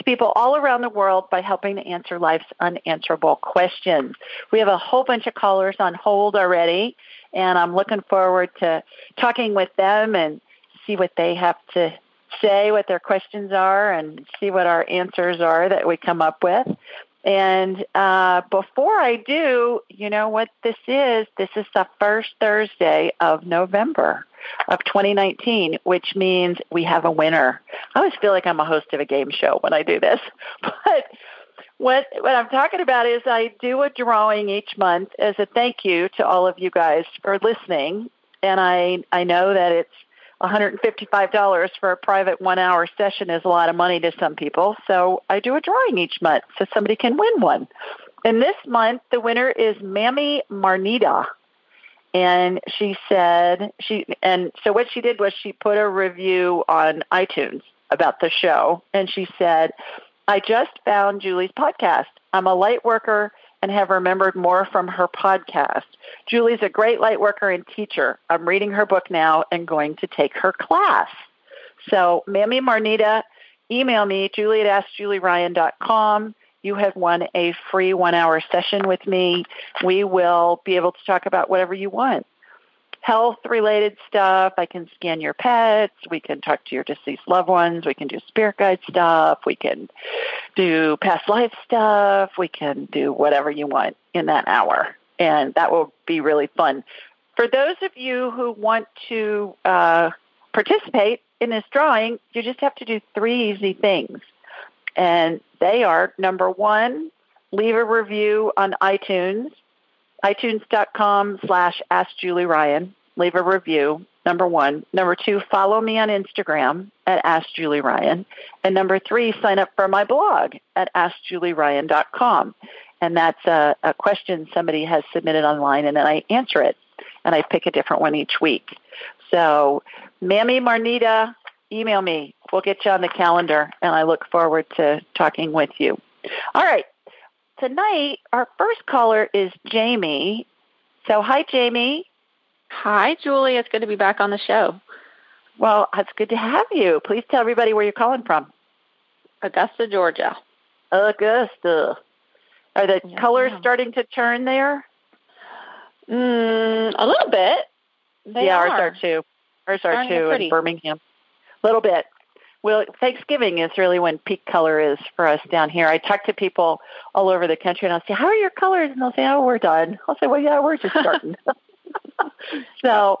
to people all around the world by helping to answer life's unanswerable questions. We have a whole bunch of callers on hold already, and I'm looking forward to talking with them and see what they have to say, what their questions are, and see what our answers are that we come up with. And uh, before I do, you know what this is? This is the first Thursday of November of 2019, which means we have a winner. I always feel like I'm a host of a game show when I do this, but what what I'm talking about is I do a drawing each month as a thank you to all of you guys for listening, and I I know that it's $155 for a private one hour session is a lot of money to some people. So I do a drawing each month so somebody can win one. And this month, the winner is Mammy Marnita. And she said, she, and so what she did was she put a review on iTunes about the show. And she said, I just found Julie's podcast. I'm a light worker and have remembered more from her podcast. Julie's a great light worker and teacher. I'm reading her book now and going to take her class. So, Mammy Marnita, email me, julie at askjulieryan.com. You have won a free one hour session with me. We will be able to talk about whatever you want health related stuff. I can scan your pets. We can talk to your deceased loved ones. We can do spirit guide stuff. We can do past life stuff. We can do whatever you want in that hour. And that will be really fun. For those of you who want to uh, participate in this drawing, you just have to do three easy things. And they are number one, leave a review on iTunes itunes.com slash ask Julie Ryan. Leave a review, number one. Number two, follow me on Instagram at Ask Julie Ryan. And number three, sign up for my blog at AskJulieRyan.com. And that's a, a question somebody has submitted online, and then I answer it. And I pick a different one each week. So, Mammy Marnita, email me. We'll get you on the calendar, and I look forward to talking with you. All right, tonight, our first caller is Jamie. So, hi, Jamie. Hi, Julie. It's good to be back on the show. Well, it's good to have you. Please tell everybody where you're calling from. Augusta, Georgia. Augusta. Are the yes, colors ma'am. starting to turn there? Mm, a little bit. They yeah, are. ours are too. Ours are too in Birmingham. Little bit. Well, Thanksgiving is really when peak color is for us down here. I talk to people all over the country and I'll say, How are your colors? And they'll say, Oh, we're done. I'll say, Well, yeah, we're just starting. so,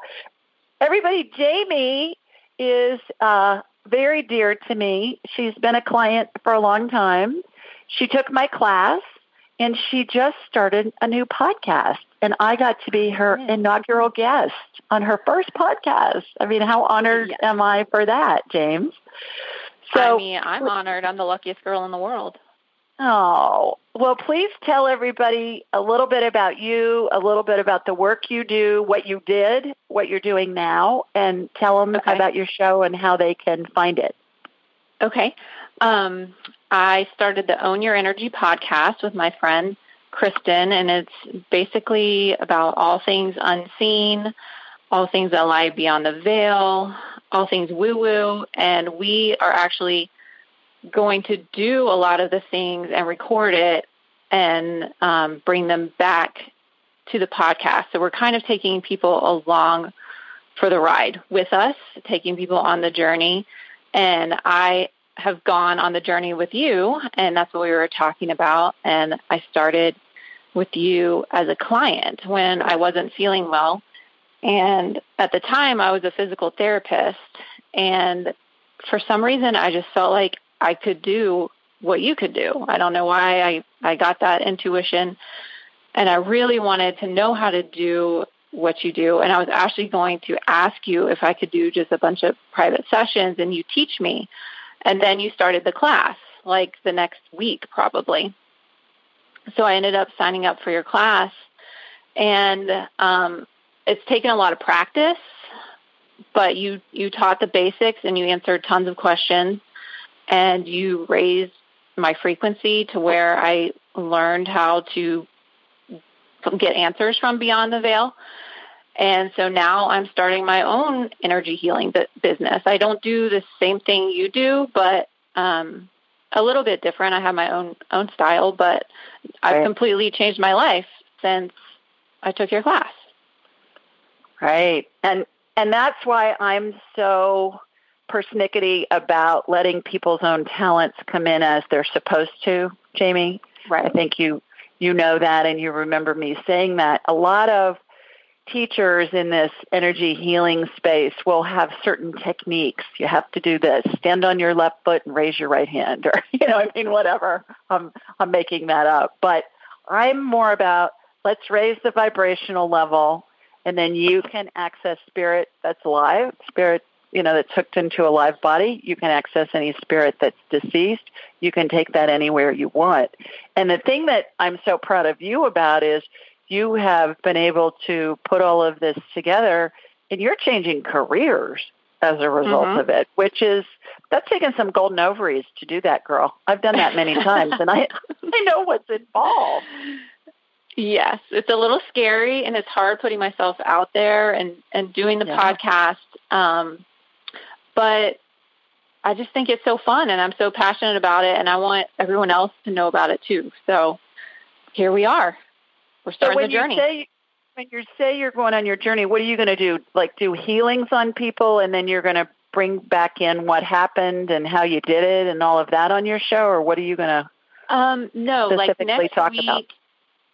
everybody, Jamie is uh, very dear to me. She's been a client for a long time. She took my class and she just started a new podcast and I got to be her inaugural guest on her first podcast. I mean, how honored yes. am I for that, James? So, I mean, I'm honored. I'm the luckiest girl in the world. Oh, well, please tell everybody a little bit about you, a little bit about the work you do, what you did, what you're doing now, and tell them okay. about your show and how they can find it. Okay. Um, I started the Own Your Energy podcast with my friend Kristen, and it's basically about all things unseen, all things that lie beyond the veil, all things woo woo, and we are actually going to do a lot of the things and record it and um, bring them back to the podcast. So we're kind of taking people along for the ride with us, taking people on the journey. And I have gone on the journey with you, and that's what we were talking about. And I started with you as a client when I wasn't feeling well. And at the time, I was a physical therapist. And for some reason, I just felt like I could do what you could do. I don't know why I, I got that intuition. And I really wanted to know how to do what you do. And I was actually going to ask you if I could do just a bunch of private sessions and you teach me. And then you started the class like the next week, probably. So I ended up signing up for your class. And um, it's taken a lot of practice, but you, you taught the basics and you answered tons of questions and you raised my frequency to where I learned how to get answers from beyond the veil. And so now I'm starting my own energy healing business. I don't do the same thing you do, but um, a little bit different. I have my own own style, but I've right. completely changed my life since I took your class. Right. And and that's why I'm so persnickety about letting people's own talents come in as they're supposed to, Jamie. Right. I think you you know that and you remember me saying that. A lot of teachers in this energy healing space will have certain techniques. You have to do this. Stand on your left foot and raise your right hand or you know, I mean whatever. I'm I'm making that up. But I'm more about let's raise the vibrational level and then you can access spirit that's alive, spirit you know that's hooked into a live body. You can access any spirit that's deceased. You can take that anywhere you want. And the thing that I'm so proud of you about is you have been able to put all of this together and you're changing careers as a result mm-hmm. of it, which is that's taken some golden ovaries to do that, girl. I've done that many times and I I know what's involved. Yes, it's a little scary and it's hard putting myself out there and and doing the yeah. podcast um but I just think it's so fun and I'm so passionate about it and I want everyone else to know about it too. So here we are. We're starting so the journey. Say, when you say you're going on your journey, what are you going to do? Like do healings on people and then you're going to bring back in what happened and how you did it and all of that on your show or what are you going to um, no, like next talk week, about?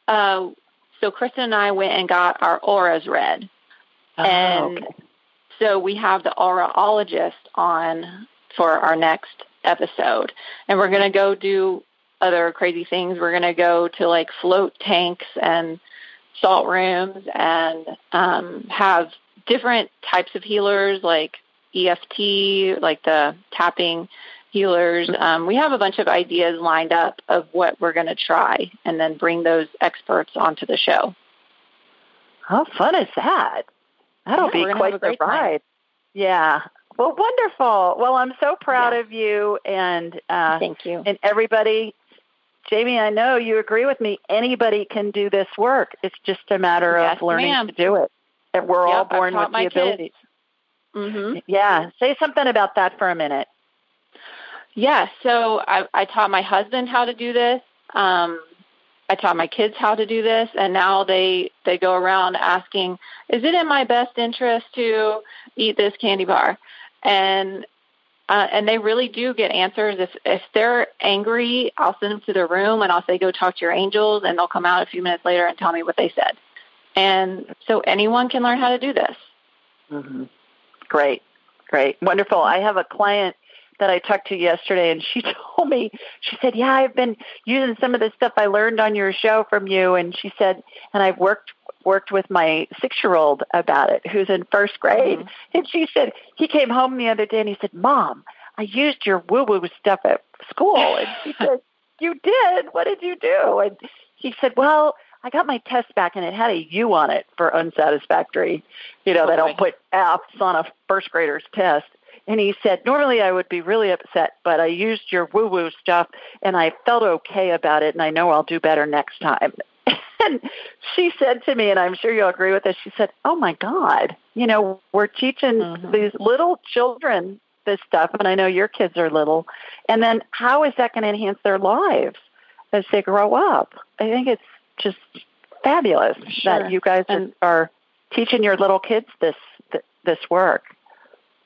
Uh, so Kristen and I went and got our auras read. Oh, and okay. so we have the auraologist on for our next episode. And we're going to go do other crazy things. We're going to go to like float tanks and salt rooms and um, have different types of healers like EFT, like the tapping healers. Um, we have a bunch of ideas lined up of what we're going to try and then bring those experts onto the show. How fun is that? That'll yeah, be quite the ride. Yeah. Well, wonderful. Well, I'm so proud yeah. of you and uh, thank you and everybody. Jamie, I know you agree with me. Anybody can do this work. It's just a matter yes, of learning ma'am. to do it. And we're yep, all born with the ability. Mm-hmm. Yeah. Say something about that for a minute. Yeah. So I, I taught my husband how to do this. Um, I taught my kids how to do this, and now they they go around asking, "Is it in my best interest to eat this candy bar?" And uh, and they really do get answers. If if they're angry, I'll send them to their room and I'll say, "Go talk to your angels," and they'll come out a few minutes later and tell me what they said. And so anyone can learn how to do this. Mm-hmm. Great, great, wonderful. I have a client that I talked to yesterday, and she told me, she said, "Yeah, I've been using some of the stuff I learned on your show from you." And she said, "And I've worked worked with my six year old about it, who's in first grade." Mm-hmm. And she said he came home the other day and he said, "Mom, I used your woo woo stuff at school." And she said, "You did? What did you do?" And he said, "Well." I got my test back and it had a U on it for unsatisfactory. You know, oh, they don't put F's on a first grader's test. And he said, normally I would be really upset, but I used your woo woo stuff and I felt okay about it and I know I'll do better next time. and she said to me, and I'm sure you'll agree with this, she said, Oh my God, you know, we're teaching mm-hmm. these little children this stuff, and I know your kids are little. And then how is that going to enhance their lives as they grow up? I think it's just fabulous sure. that you guys and, are teaching your little kids this this work.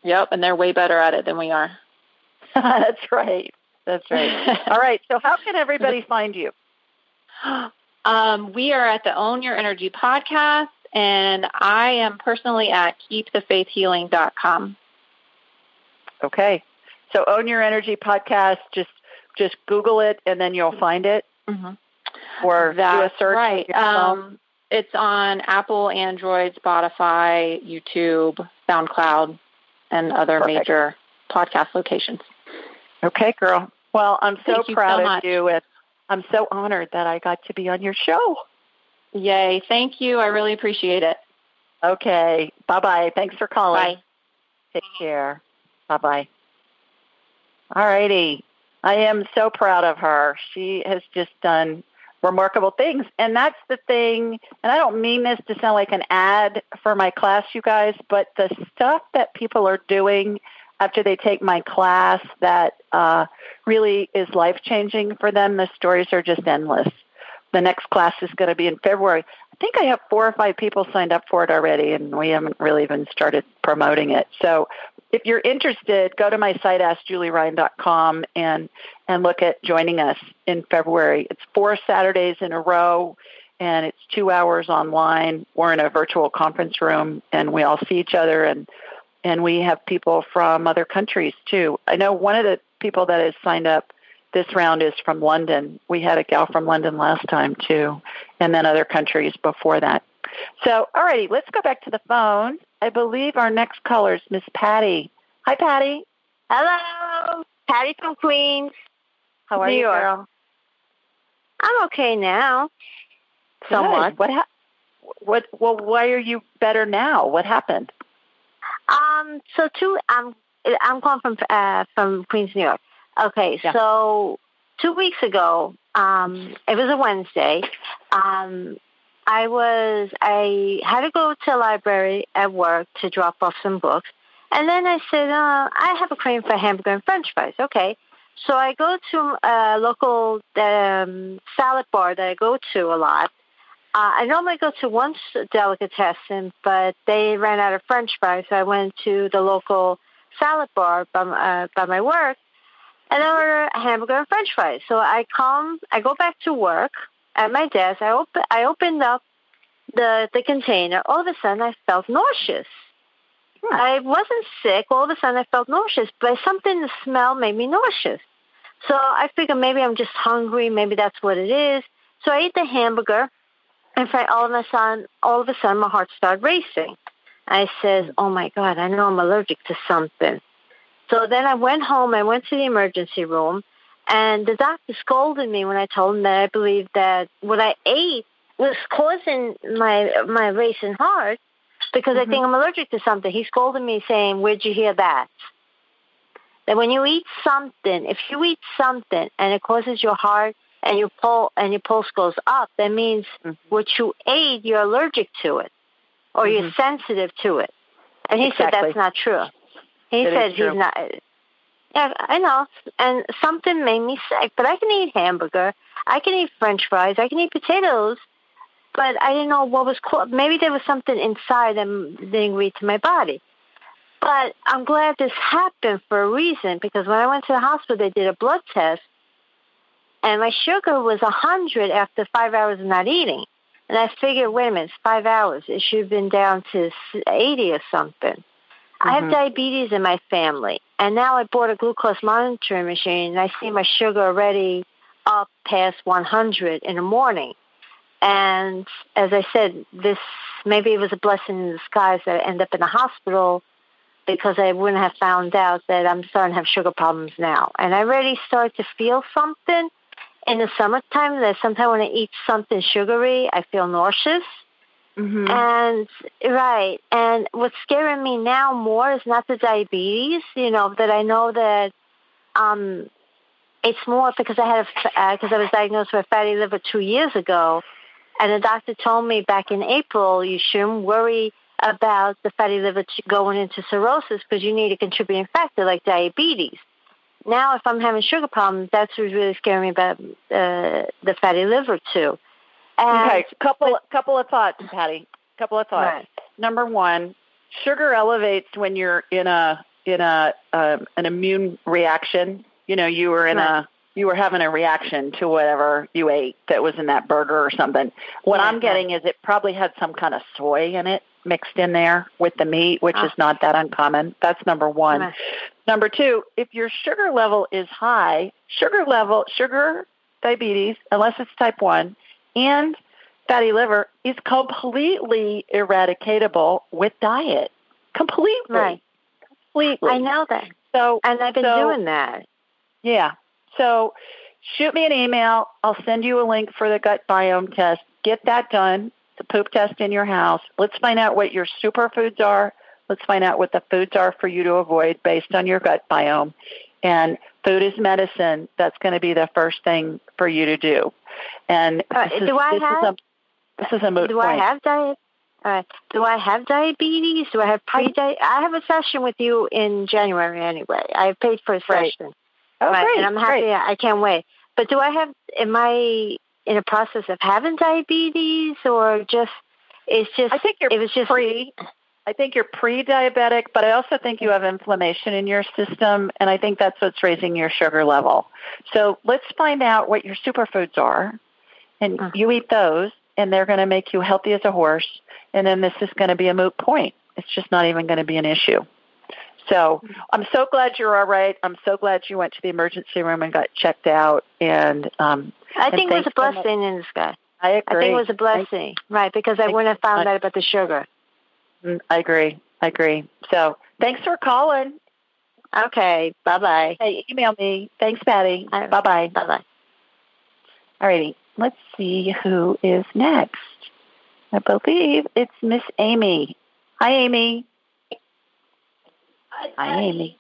Yep, and they're way better at it than we are. That's right. That's right. All right. So, how can everybody find you? Um, we are at the Own Your Energy podcast, and I am personally at keepthefaithhealing.com. Okay. So Own Your Energy podcast, just just Google it and then you'll find it. Mm-hmm. Or That's do a search. right. Um, it's on Apple, Android, Spotify, YouTube, SoundCloud, and other Perfect. major podcast locations. Okay, girl. Well, I'm so Thank proud so of much. you and I'm so honored that I got to be on your show. Yay. Thank you. I really appreciate it. Okay. Bye bye. Thanks for calling. Bye. Take care. Bye bye. All righty. I am so proud of her. She has just done remarkable things. And that's the thing, and I don't mean this to sound like an ad for my class, you guys, but the stuff that people are doing after they take my class that uh, really is life changing for them, the stories are just endless. The next class is going to be in February. I think I have four or five people signed up for it already, and we haven't really even started promoting it. So if you're interested, go to my site, askjulieryan.com, and, and look at joining us in February. It's four Saturdays in a row, and it's two hours online. We're in a virtual conference room, and we all see each other, and, and we have people from other countries, too. I know one of the people that has signed up this round is from London. We had a gal from London last time, too, and then other countries before that. So, alrighty, let's go back to the phone. I believe our next caller is Miss Patty. Hi, Patty. Hello, Patty from Queens. How are New you, York. girl? I'm okay now. Somewhat. Good. What? Ha- what? Well, why are you better now? What happened? Um. So two. I'm. I'm calling from uh, from Queens, New York. Okay. Yeah. So two weeks ago, um, it was a Wednesday. Um, I was. I had to go to the library at work to drop off some books, and then I said, uh, I have a craving for hamburger and French fries. Okay. So I go to a local um, salad bar that I go to a lot. Uh, I normally go to one delicatessen, but they ran out of French fries, so I went to the local salad bar by uh, by my work, and I ordered a hamburger and French fries. So I come, I go back to work at my desk. I open, I opened up the the container. All of a sudden, I felt nauseous. Hmm. I wasn't sick. All of a sudden, I felt nauseous, but something the smell made me nauseous. So I figured maybe I'm just hungry. Maybe that's what it is. So I ate the hamburger, and for all of a sudden, all of a sudden, my heart started racing. I says, "Oh my God, I know I'm allergic to something." So then I went home. I went to the emergency room, and the doctor scolded me when I told him that I believed that what I ate was causing my my racing heart because I think I'm allergic to something. He scolded me saying, "Where'd you hear that?" That when you eat something, if you eat something and it causes your heart and your pulse and your pulse goes up, that means Mhm. what you ate, you're allergic to it, or you're sensitive to it. And he said that's not true. He said he's not. Yeah, I know. And something made me sick, but I can eat hamburger, I can eat French fries, I can eat potatoes, but I didn't know what was called. Maybe there was something inside that didn't agree to my body. But I'm glad this happened for a reason because when I went to the hospital, they did a blood test, and my sugar was a hundred after five hours of not eating. And I figured, wait a minute, it's five hours. It should have been down to eighty or something. I have Mhm. diabetes in my family, and now I bought a glucose monitoring machine, and I see my sugar already up past 100 in the morning. And as I said, this maybe it was a blessing in disguise that I end up in the hospital because I wouldn't have found out that I'm starting to have sugar problems now. And I already start to feel something in the summertime that sometimes when I eat something sugary, I feel nauseous. Mhm. And right, and what's scaring me now more is not the diabetes. You know that I know that um, it's more because I had because I was diagnosed with fatty liver two years ago, and the doctor told me back in April you shouldn't worry about the fatty liver going into cirrhosis because you need a contributing factor like diabetes. Now, if I'm having sugar problems, that's what's really scaring me about uh, the fatty liver too. And, Okay, couple couple of thoughts, Patty. Couple of thoughts. Right. Number one, sugar elevates when you're in a in a um, an immune reaction. You know, you were in a you were having a reaction to whatever you ate that was in that burger or something. What Yeah, I'm getting is it probably had some kind of soy in it mixed in there with the meat, which Ah. is not that uncommon. That's number one. Right. Number two, if your sugar level is high, sugar level, sugar, diabetes, unless it's type 1, and fatty liver is completely eradicatable with diet. Completely. Right. Completely. I know that. So, And I've been So- doing that. yeah. So shoot me an email. I'll send you a link for the gut biome test. Get that done, the poop test in your house. Let's find out what your superfoods are. Let's find out what the foods are for you to avoid based on your gut biome. And food is medicine. That's going to be the first thing for you to do. And Uh, this, is, do I this, is a, have- this is a moot Do point. I have diet? Uh, do I have diabetes? Do I have pre I have a session with you in January anyway. I have paid for a Right. session. oh, right, great, and I'm happy. great. I can't wait. But do I have? Am I in a process of having diabetes, or just it's just? I think you're it was just pre. I think you're pre-diabetic, but I also think you have inflammation in your system, and I think that's what's raising your sugar level. So let's find out what your superfoods are, and Mhm. you eat those, and they're going to make you healthy as a horse. And then this is going to be a moot point. It's just not even going to be an issue. So I'm so glad you're all right. I'm so glad you went to the emergency room and got checked out. And um, I and think it was a thanks so blessing in disguise. I agree. I think it was a blessing, right? Because I Thank wouldn't have found much. out about the sugar. Mm, I agree. I agree. So thanks for calling. Okay, bye bye. Hey, email me. Thanks, Patty. Bye bye. Bye bye. All righty. Let's see who is next. I believe it's Miss Amy. Hi, Amy. Hi, Amy.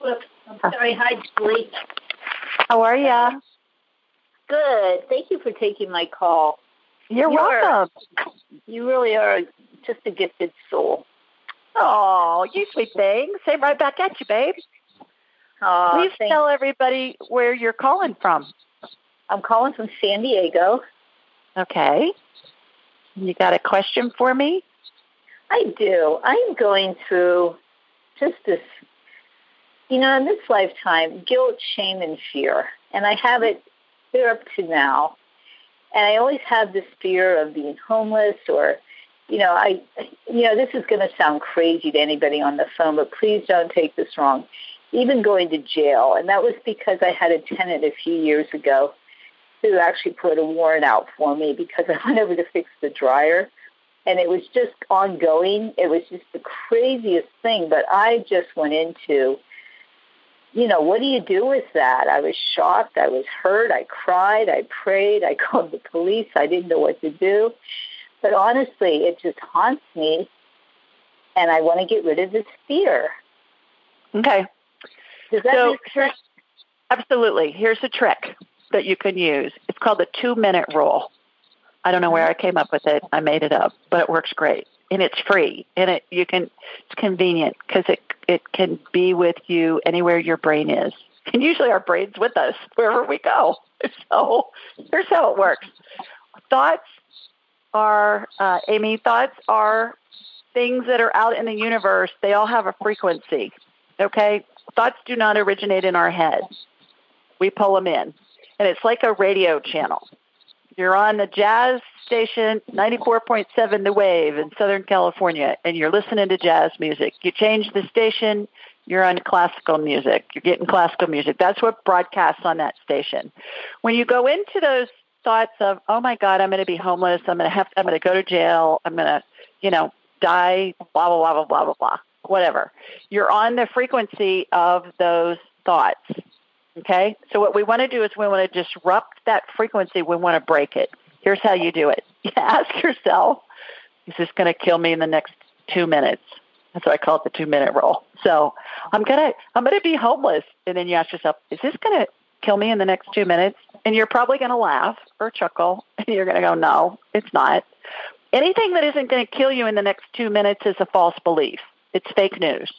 Whoops. I'm sorry. Hi, Julie. How are ya? Good. Thank you for taking my call. You're You're- welcome. You really are just a gifted soul. Oh, you sweet thing. Same right back at you, babe. Uh, Please thank- tell everybody where you're calling from. I'm calling from San Diego. Okay. You got a question for me? I do. I'm going through just this, you know, in this lifetime, guilt, shame, and fear. And I have it clear up to now. And I always have this fear of being homeless or, you know, I, you know, this is going to sound crazy to anybody on the phone, but please don't take this wrong. Even going to jail. And that was because I had a tenant a few years ago who actually put a warrant out for me because I went over to fix the dryer and it was just ongoing. It was just the craziest thing. But I just went into, you know, what do you do with that? I was shocked. I was hurt. I cried. I prayed. I called the police. I didn't know what to do. But honestly, it just haunts me. And I want to get rid of this fear. Okay. Does that So make here's, sense? absolutely. Here's a trick that you can use. It's called the two minute rule. I don't know where I came up with it. I made it up, but it works great. And it's free. And it you can it's convenient because it it can be with you anywhere your brain is. And usually our brain's with us wherever we go. So here's how it works. Thoughts are uh, Amy, thoughts are things that are out in the universe. They all have a frequency. Okay? Thoughts do not originate in our head. We pull them in. And it's like a radio channel. You're on the jazz station, 94.7 The Wave in Southern California, and you're listening to jazz music. You change the station, you're on classical music. You're getting classical music. That's what broadcasts on that station. When you go into those thoughts of, oh my God, I'm going to be homeless, I'm going to have, I'm going to go to jail, I'm going to, you know, die, blah blah blah blah blah blah blah, whatever. You're on the frequency of those thoughts. Okay? So what we want to do is we want to disrupt that frequency. We want to break it. Here's how you do it. You ask yourself, is this going to kill me in the next two minutes? That's why I call it the two minute rule. So I'm gonna I'm gonna be homeless, and then you ask yourself, is this gonna kill me in the next two minutes? And you're probably gonna laugh or chuckle, and you're gonna go, no, it's not. Anything that isn't going to kill you in the next two minutes is a false belief. It's fake news.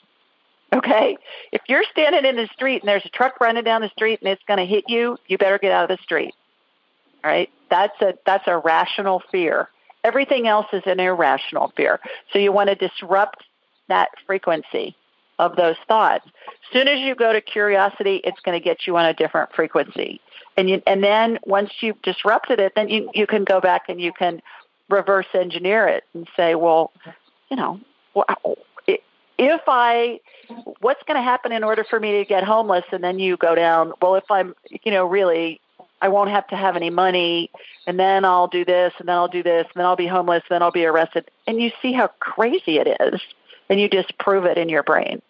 Okay? If you're standing in the street and there's a truck running down the street and it's going to hit you, you better get out of the street. All right? That's a that's a rational fear. Everything else is an irrational fear. So you want to disrupt that frequency of those thoughts. As soon as you go to curiosity, it's going to get you on a different frequency. And you, and then once you've disrupted it, then you, you can go back and you can reverse engineer it and say, well, you know, if I, what's going to happen in order for me to get homeless? And then you go down, well, if I'm, you know, really, I won't have to have any money, and then I'll do this, and then I'll do this, and then I'll be homeless, and then I'll be arrested. And you see how crazy it is, and you just prove it in your brain.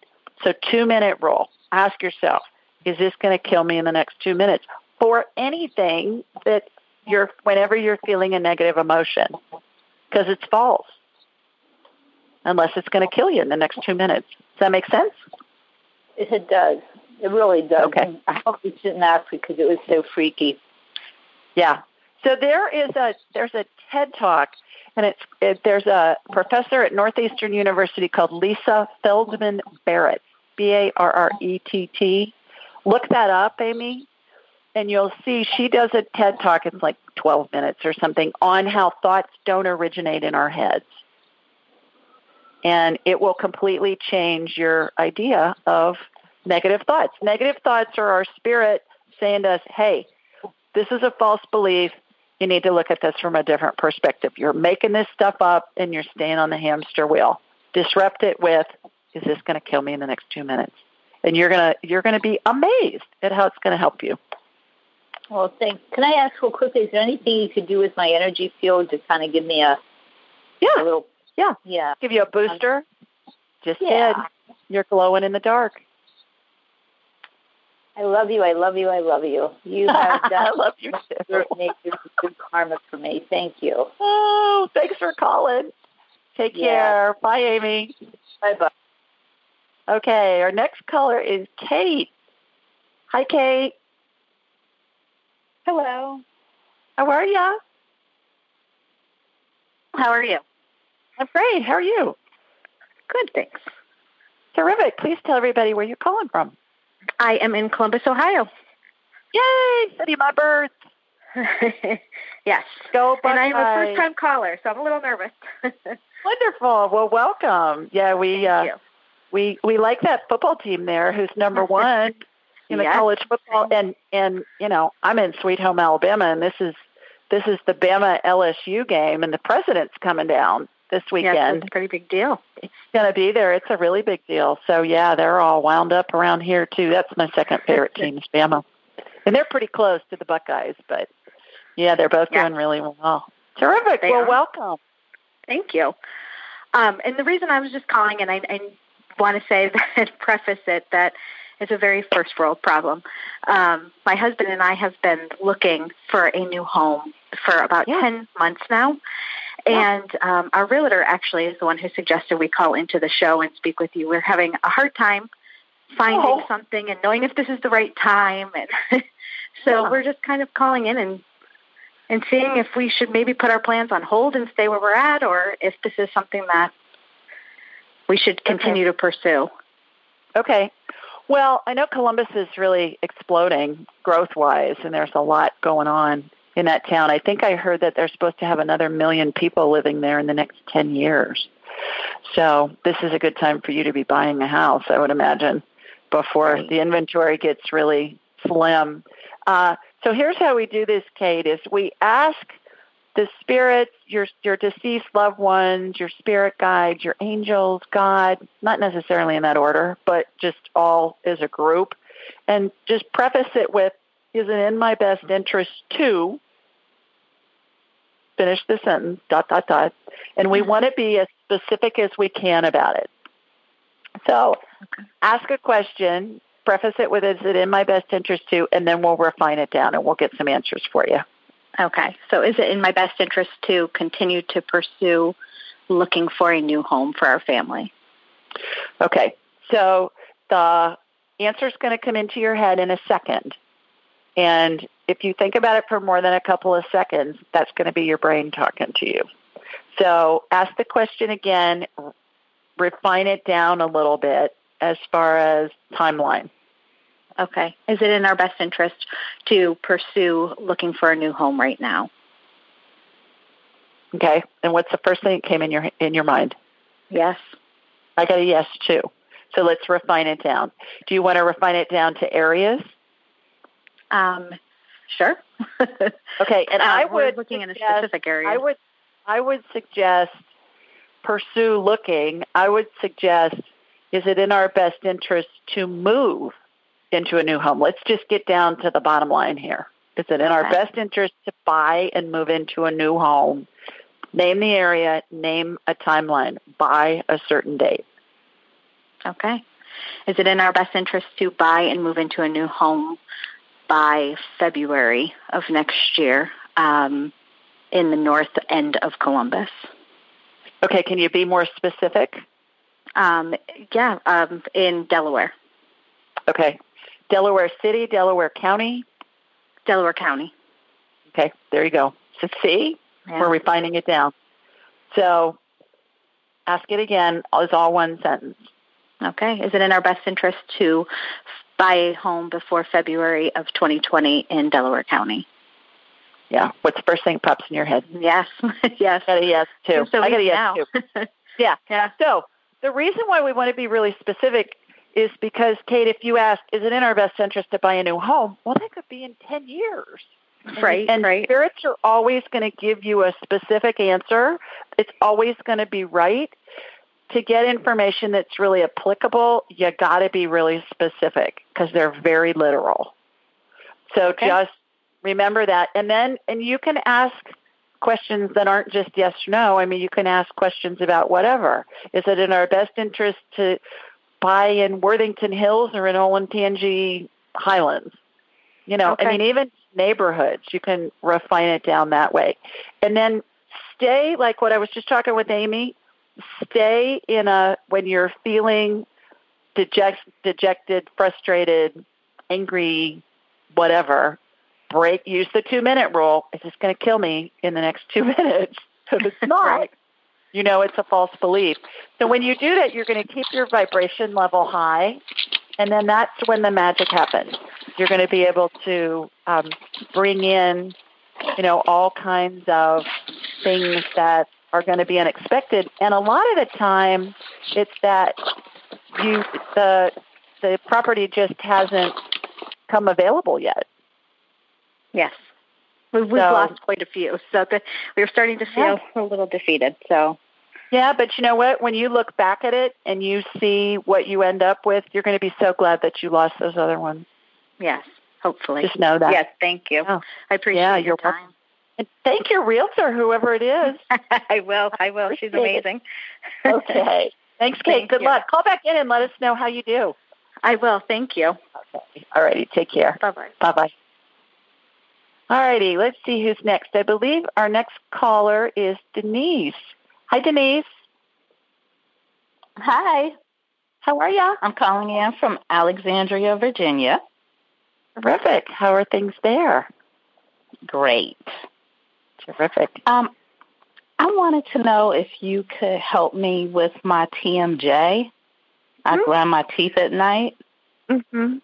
So, two minute rule. Ask yourself, is this going to kill me in the next two minutes? For anything that you're, whenever you're feeling a negative emotion, because it's false unless it's going to kill you in the next two minutes. Does that make sense? It does. It really does. Okay. I hope you didn't ask because it was so freaky. Yeah. So there is a there's a TED talk, and it's it, there's a professor at Northeastern University called Lisa Feldman Barrett, B A R R E T T. Look that up, Amy, and you'll see she does a TED talk. It's like 12 minutes or something on how thoughts don't originate in our heads and it will completely change your idea of negative thoughts. Negative thoughts are our spirit saying to us, hey, this is a false belief. You need to look at this from a different perspective. You're making this stuff up and you're staying on the hamster wheel. Disrupt it with, is this going to kill me in the next two minutes? And you're gonna you're gonna be amazed at how it's going to help you. Well, thanks. Can I ask real quickly? Is there anything you could do with my energy field to kind of give me a yeah a little yeah. Yeah. Give you a booster. Just yeah. did. You're glowing in the dark. I love you. I love you. I love you. You have done I love you too. good karma for me. Thank you. Oh, thanks for calling. Take Yeah. care. Bye, Amy. Bye bye. Okay, our next caller is Kate. Hi, Kate. Hello. How are you? How are you? I'm great. How are you? Good, thanks. Terrific. Please tell everybody where you're calling from. I am in Columbus, Ohio. Yay! City of my birth. yes. Go And I'm a first time caller, so I'm a little nervous. Wonderful. Well, welcome. Yeah, we uh, we we like that football team there, who's number one in the college football. And and you know, I'm in Sweet Home Alabama, and this is this is the Bama LSU game, and the president's coming down this weekend. it's a pretty big deal. It's going to be there. It's a really big deal. So yeah, they're all wound up around here too. That's my second favorite team, is Bama, and they're pretty close to the Buckeyes. But yeah, they're both Yeah. doing really well. Terrific. They well, are. welcome. Thank you. Um, and the reason I was just calling, and I, I want to say that, preface it, that it's a very first world problem. Um, my husband and I have been looking for a new home for about Yeah. 10 months now. And um, our realtor actually is the one who suggested we call into the show and speak with you. We're having a hard time finding Oh. something and knowing if this is the right time. And so Yeah. we're just kind of calling in and and seeing if we should maybe put our plans on hold and stay where we're at, or if this is something that we should continue to pursue. Okay. Well, I know Columbus is really exploding growth wise, and there's a lot going on in that town. I think I heard that they're supposed to have another million people living there in the next 10 years. So this is a good time for you to be buying a house, I would imagine, before Right. the inventory gets really slim. Uh, so here's how we do this, Kate, is we ask the spirits, your your deceased loved ones, your spirit guides, your angels, God, not necessarily in that order, but just all as a group, and just preface it with, "Is it in my best interest to?" Finish the sentence. Dot dot dot, and we want to be as specific as we can about it. So, ask a question. Preface it with, "Is it in my best interest to?" And then we'll refine it down, and we'll get some answers for you. Okay. So is it in my best interest to continue to pursue looking for a new home for our family? Okay, so the answer is going to come into your head in a second. And if you think about it for more than a couple of seconds, that's going to be your brain talking to you. So ask the question again, refine it down a little bit as far as timeline. Okay. Is it in our best interest to pursue looking for a new home right now? Okay, and what's the first thing that came in your in your mind? Yes. I got a yes too. So let's refine it down. Do you want to refine it down to areas? Um, Sure. okay, and um, I would looking suggest, in a specific area. I would I would suggest pursue looking. I would suggest is it in our best interest to move into a new home? Let's just get down to the bottom line here. Is it in our best interest to buy and move into a new home? Name the area, name a timeline, buy a certain date. Okay. Is it in our best interest to buy and move into a new home by February of next year um, in the north end of Columbus? Okay, can you be more specific? Um, yeah, um, in Delaware, Okay. Delaware City, Delaware County. Delaware County. Okay, there you go. So see, Yeah. we're refining it down. So ask it again. It's all one sentence. Okay. Is it in our best interest to buy a home before February of 2020 in Delaware County? Yeah. What's the first thing that pops in your head? Yes. yes. I got a yes too. So I got a yes now. too. Yeah. Yeah. So the reason why we want to be really specific is because, Kate, if you ask, is it in our best interest to buy a new home? Well, that could be in 10 years. And- Right, And right. spirits are always going to give you a specific answer. It's always going to be right. To get information that's really applicable, you got to be really specific because they're very literal. So Okay. just remember that. And then, and you can ask questions that aren't just yes or no. I mean, you can ask questions about whatever. Is it in our best interest to buy in Worthington Hills or in Olentangy Highlands? You know, Okay. I mean, even neighborhoods, you can refine it down that way. And then stay, like what I was just talking with Amy, stay in a, when you're feeling deject, dejected, frustrated, angry, whatever, break, use the two minute rule. It's just going to kill me in the next two minutes. If it's not, Right. You know it's a false belief. So when you do that, you're going to keep your vibration level high, and then that's when the magic happens. You're going to be able to um, bring in, you know, all kinds of things that are going to be unexpected. And a lot of the time, it's that you the the property just hasn't come available yet. Yes. We've, So- lost quite a few. So the, we were starting to feel a little defeated. So, Yeah, but you know what? When you look back at it and you see what you end up with, you're going to be so glad that you lost those other ones. yes, hopefully. Just know that. Yes, thank you. Oh. I appreciate Yeah, your time. And thank your realtor, whoever it is. I will. I will. She's amazing. Okay. Thanks, Kate. Thank Good you. luck. Call back in and let us know how you do. I will. Thank you. Okay. All righty. Take care. Bye bye. Bye bye. All righty. Let's see who's next. I believe our next caller is Denise. Hi, Denise. Hi, How are you? I'm calling in from Alexandria, Virginia. Terrific. How are things there? Great. Terrific. Um, I wanted to know if you could help me with my TMJ. I Mhm. grind my teeth at night. hmm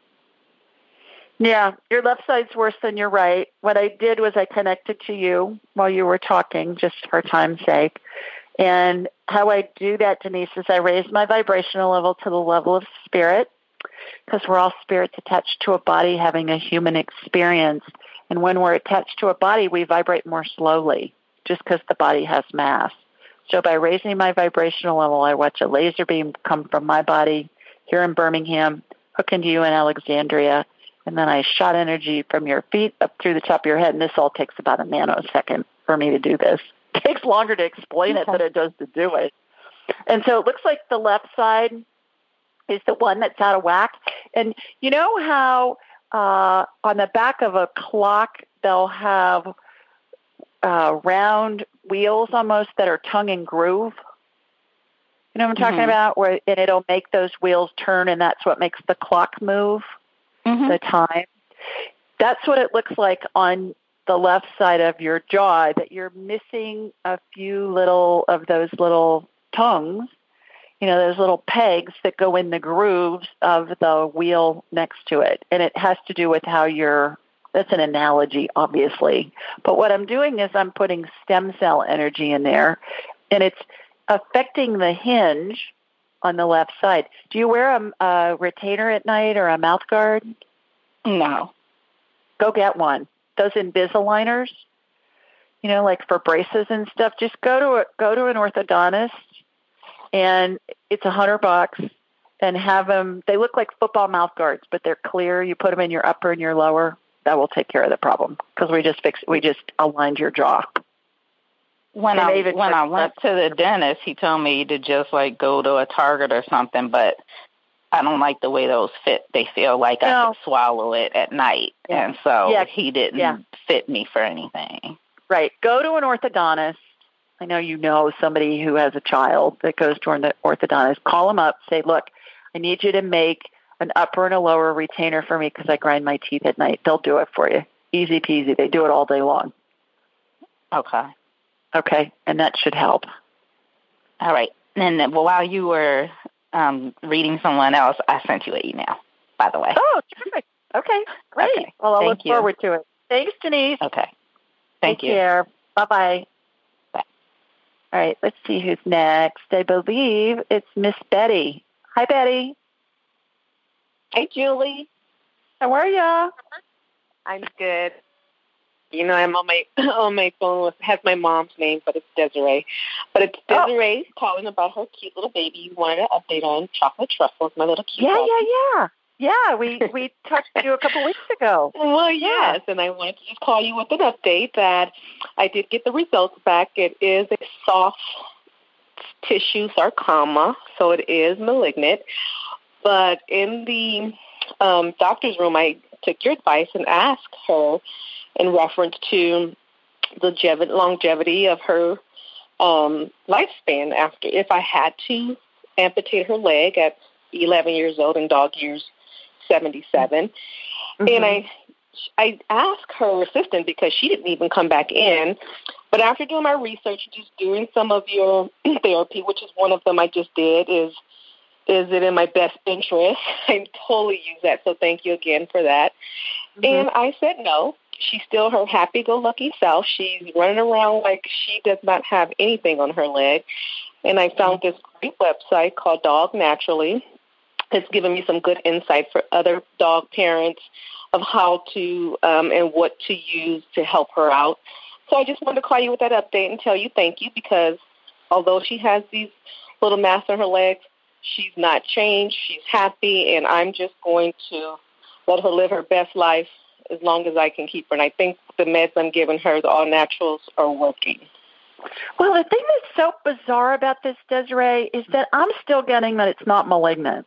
Yeah, your left side's worse than your right. What I did was I connected to you while you were talking, just for time's sake. And how I do that, Denise, is I raise my vibrational level to the level of spirit, because we're all spirits attached to a body having a human experience. And when we're attached to a body, we vibrate more slowly, just because the body has mass. So by raising my vibrational level, I watch a laser beam come from my body here in Birmingham, hook into you in Alexandria, and then I shot energy from your feet up through the top of your head. And this all takes about a nanosecond for me to do this. It takes longer to explain it than it does to do it. And so it looks like the left side is the one that's out of whack. And you know how uh, on the back of a clock they'll have uh, round wheels almost that are tongue and groove? You know what I'm talking Mhm. about? Where and it'll make those wheels turn, and that's what makes the clock move Mm-hmm. the time. That's what it looks like on the left side of your jaw, that you're missing a few little of those little tongues, you know, those little pegs that go in the grooves of the wheel next to it. And it has to do with how you're, that's an analogy, obviously. But what I'm doing is I'm putting stem cell energy in there, and it's affecting the hinge on the left side. Do you wear a, a retainer at night or a mouth guard? No. Go get one. those Invisaligners, you know, like for braces and stuff, just go to a, go to an orthodontist, and it's a hundred bucks, and have them. They look like football mouth guards, but they're clear. You put them in your upper and your lower. That will take care of the problem because we just fixed. We just aligned your jaw. When I when I went to the dentist, he told me to just like go to a Target or something, but I don't like the way those fit. They feel like no. I could swallow it at night, yeah. and so yeah. he didn't yeah. fit me for anything. Right. Go to an orthodontist. I know you know somebody who has a child that goes to an orthodontist. Call them up. Say, look, I need you to make an upper and a lower retainer for me because I grind my teeth at night. They'll do it for you. Easy peasy. They do it all day long. Okay. Okay, and that should help. All right. And while you were um, reading someone else, I sent you an email, by the way. Oh, terrific. Okay, great. Okay. Well, I'll Thank look you. forward to it. Thanks, Denise. Okay. Thank Take you. care. Bye-bye. Bye. All right, let's see who's next. I believe it's Miss Betty. Hi, Betty. Hey, Julie. How are ya? I'm good. You know, I'm on my on my phone with has my mom's name, but it's Desiree. But it's Oh. Desiree calling about her cute little baby. You wanted an update on chocolate truffles, my little cute. Yeah, dog. yeah, yeah. Yeah, we we talked to you a couple weeks ago. Well, yes, and I wanted to just call you with an update that I did get the results back. It is a soft tissue sarcoma, so it is malignant. But in the um, doctor's room, I took your advice and asked her in reference to the longevity of her um, lifespan after if I had to amputate her leg at 11 years old and dog years 77. And I I asked her assistant because she didn't even come back in. But after doing my research, just doing some of your therapy, which is one of them I just did, is is it in my best interest? I totally use that, so thank you again for that. And I said no. She's still her happy-go-lucky self. She's running around like she does not have anything on her leg. And I found this great website called Dog Naturally. It's given me some good insight for other dog parents of how to um, and what to use to help her out. So I just wanted to call you with that update and tell you thank you because although she has these little masks on her legs, she's not changed. She's happy, and I'm just going to let her live her best life as long as I can keep her. And I think the meds I'm giving her, the all naturals, are working. Well, the thing that's so bizarre about this, Desiree, is that I'm still getting that it's not malignant.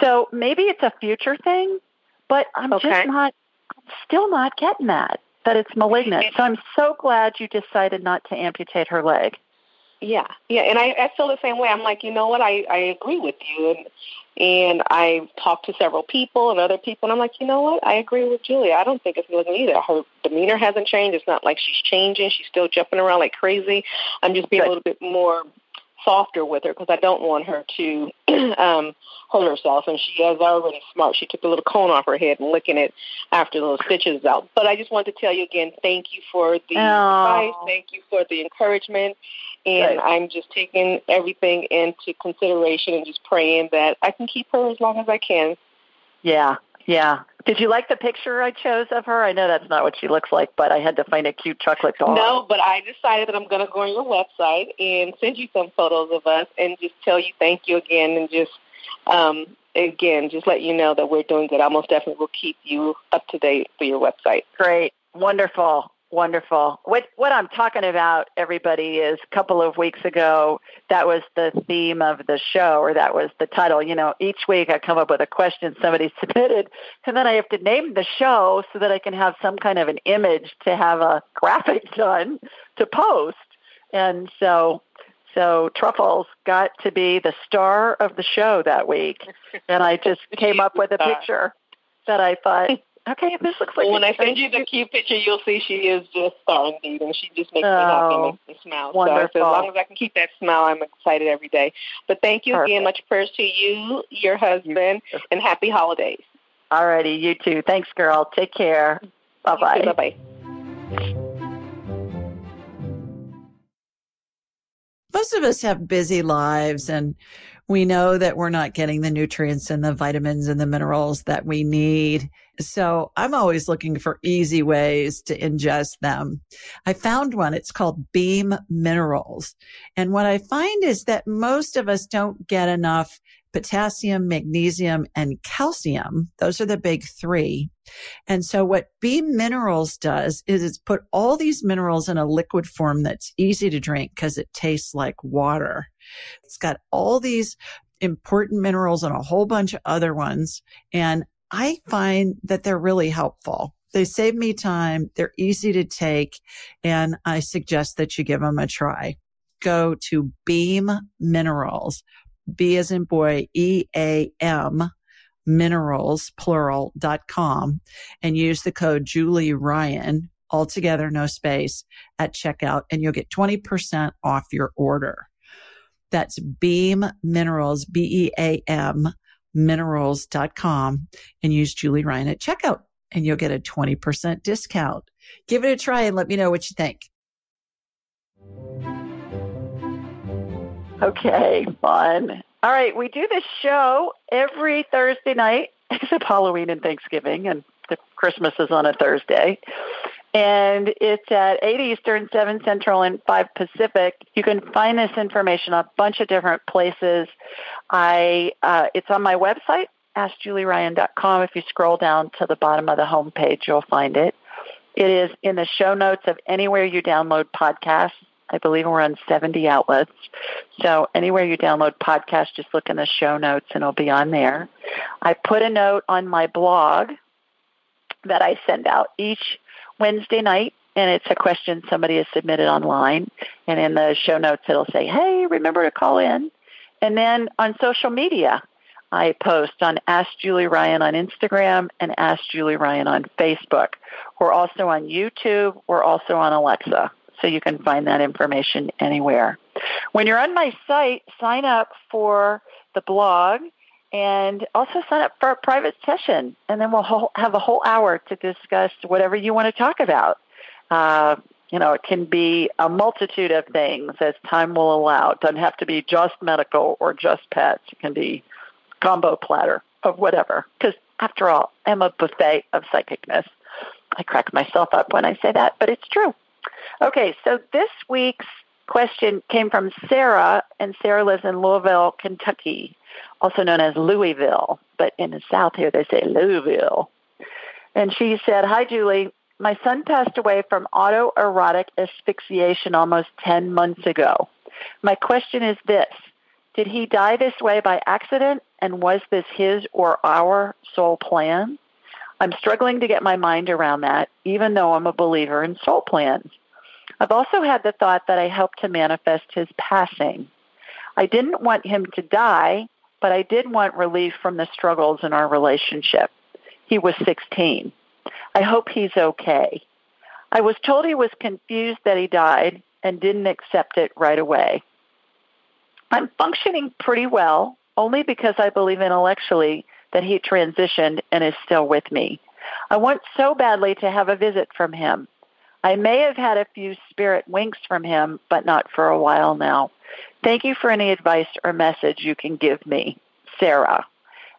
So maybe it's a future thing, but I'm Okay. just not, I'm still not getting that, that it's malignant. So I'm so glad you decided not to amputate her leg. Yeah, yeah, and I, I feel the same way. I'm like, you know what? I, I agree with you, and and I talked to several people and other people, and I'm like, you know what? I agree with Julia. I don't think it's malignant either. Her demeanor hasn't changed. It's not like she's changing. She's still jumping around like crazy. I'm just being Good. a little bit more softer with her because I don't want her to um, hurt herself. And she is already smart. She took the little cone off her head and licking it after those stitches out. But I just wanted to tell you again, thank you for the Oh. advice. Thank you for the encouragement. And Good. I'm just taking everything into consideration and just praying that I can keep her as long as I can. Yeah, yeah. Did you like the picture I chose of her? I know that's not what she looks like, but I had to find a cute chocolate dog. No, but I decided that I'm going to go on your website and send you some photos of us and just tell you thank you again and just, um, again, just let you know that we're doing good. I most definitely will keep you up to date through your website. Great. Wonderful. Wonderful. What what I'm talking about, everybody, is a couple of weeks ago, that was the theme of the show, or that was the title. You know, each week I come up with a question somebody submitted, and then I have to name the show so that I can have some kind of an image to have a graphic done to post. And so so Truffles got to be the star of the show that week. And I just came up with a picture that I thought, okay, this looks like Well, when I send you the cute- cute picture, you'll see she is just star indeed, and she just makes me happy Oh, and makes me smile. So I said, wonderful. as long as I can keep that smile, I'm excited every day. But thank you again. Much prayers to you, your husband, and happy holidays. Alrighty, you too. Thanks, girl. Take care. Bye bye. Bye bye. most of us have busy lives and we know that we're not getting the nutrients and the vitamins and the minerals that we need. So I'm always looking for easy ways to ingest them. I found one. It's called Beam Minerals. And what I find is that most of us don't get enough potassium, magnesium, and calcium. Those are the big three. And so what Beam Minerals does is it's put all these minerals in a liquid form that's easy to drink because it tastes like water. It's got all these important minerals and a whole bunch of other ones. And I find that they're really helpful. They save me time. They're easy to take. And I suggest that you give them a try. Go to Beam Minerals B as in boy, E A M minerals plural dot com and use the code Julie Ryan altogether no space at checkout and you'll get 20% off your order. That's Beam Minerals, B E A M minerals.com and use Julie Ryan at checkout and you'll get a 20% discount. Give it a try and let me know what you think. Okay, fun. All right, we do this show every Thursday night, except Halloween and Thanksgiving, and Christmas is on a Thursday. And it's at 8 Eastern, 7 Central, and 5 Pacific. You can find this information a bunch of different places. I uh, It's on my website, AskJulieRyan.com. If you scroll down to the bottom of the homepage, you'll find it. It is in the show notes of anywhere you download podcasts. I believe we're on 70 outlets. So anywhere you download podcasts, just look in the show notes and it'll be on there. I put a note on my blog that I send out each Wednesday night and it's a question somebody has submitted online. And in the show notes, it'll say, hey, remember to call in. And then on social media, I post on Ask Julie Ryan on Instagram and Ask Julie Ryan on Facebook. We're also on YouTube. We're also on Alexa so you can find that information anywhere. When you're on my site, sign up for the blog and also sign up for a private session, and then we'll have a whole hour to discuss whatever you want to talk about. Uh, you know, it can be a multitude of things as time will allow. It doesn't have to be just medical or just pets. It can be combo platter of whatever. Because after all, I'm a buffet of psychicness. I crack myself up when I say that, but it's true. Okay, so this week's question came from Sarah, and Sarah lives in Louisville, Kentucky, also known as Louisville, but in the South here they say Louisville. And she said, Hi, Julie. My son passed away from autoerotic asphyxiation almost 10 months ago. My question is this Did he die this way by accident, and was this his or our soul plan? I'm struggling to get my mind around that, even though I'm a believer in soul plans. I've also had the thought that I helped to manifest his passing. I didn't want him to die, but I did want relief from the struggles in our relationship. He was 16. I hope he's okay. I was told he was confused that he died and didn't accept it right away. I'm functioning pretty well, only because I believe intellectually that he transitioned and is still with me. I want so badly to have a visit from him. I may have had a few spirit winks from him, but not for a while now. Thank you for any advice or message you can give me, Sarah.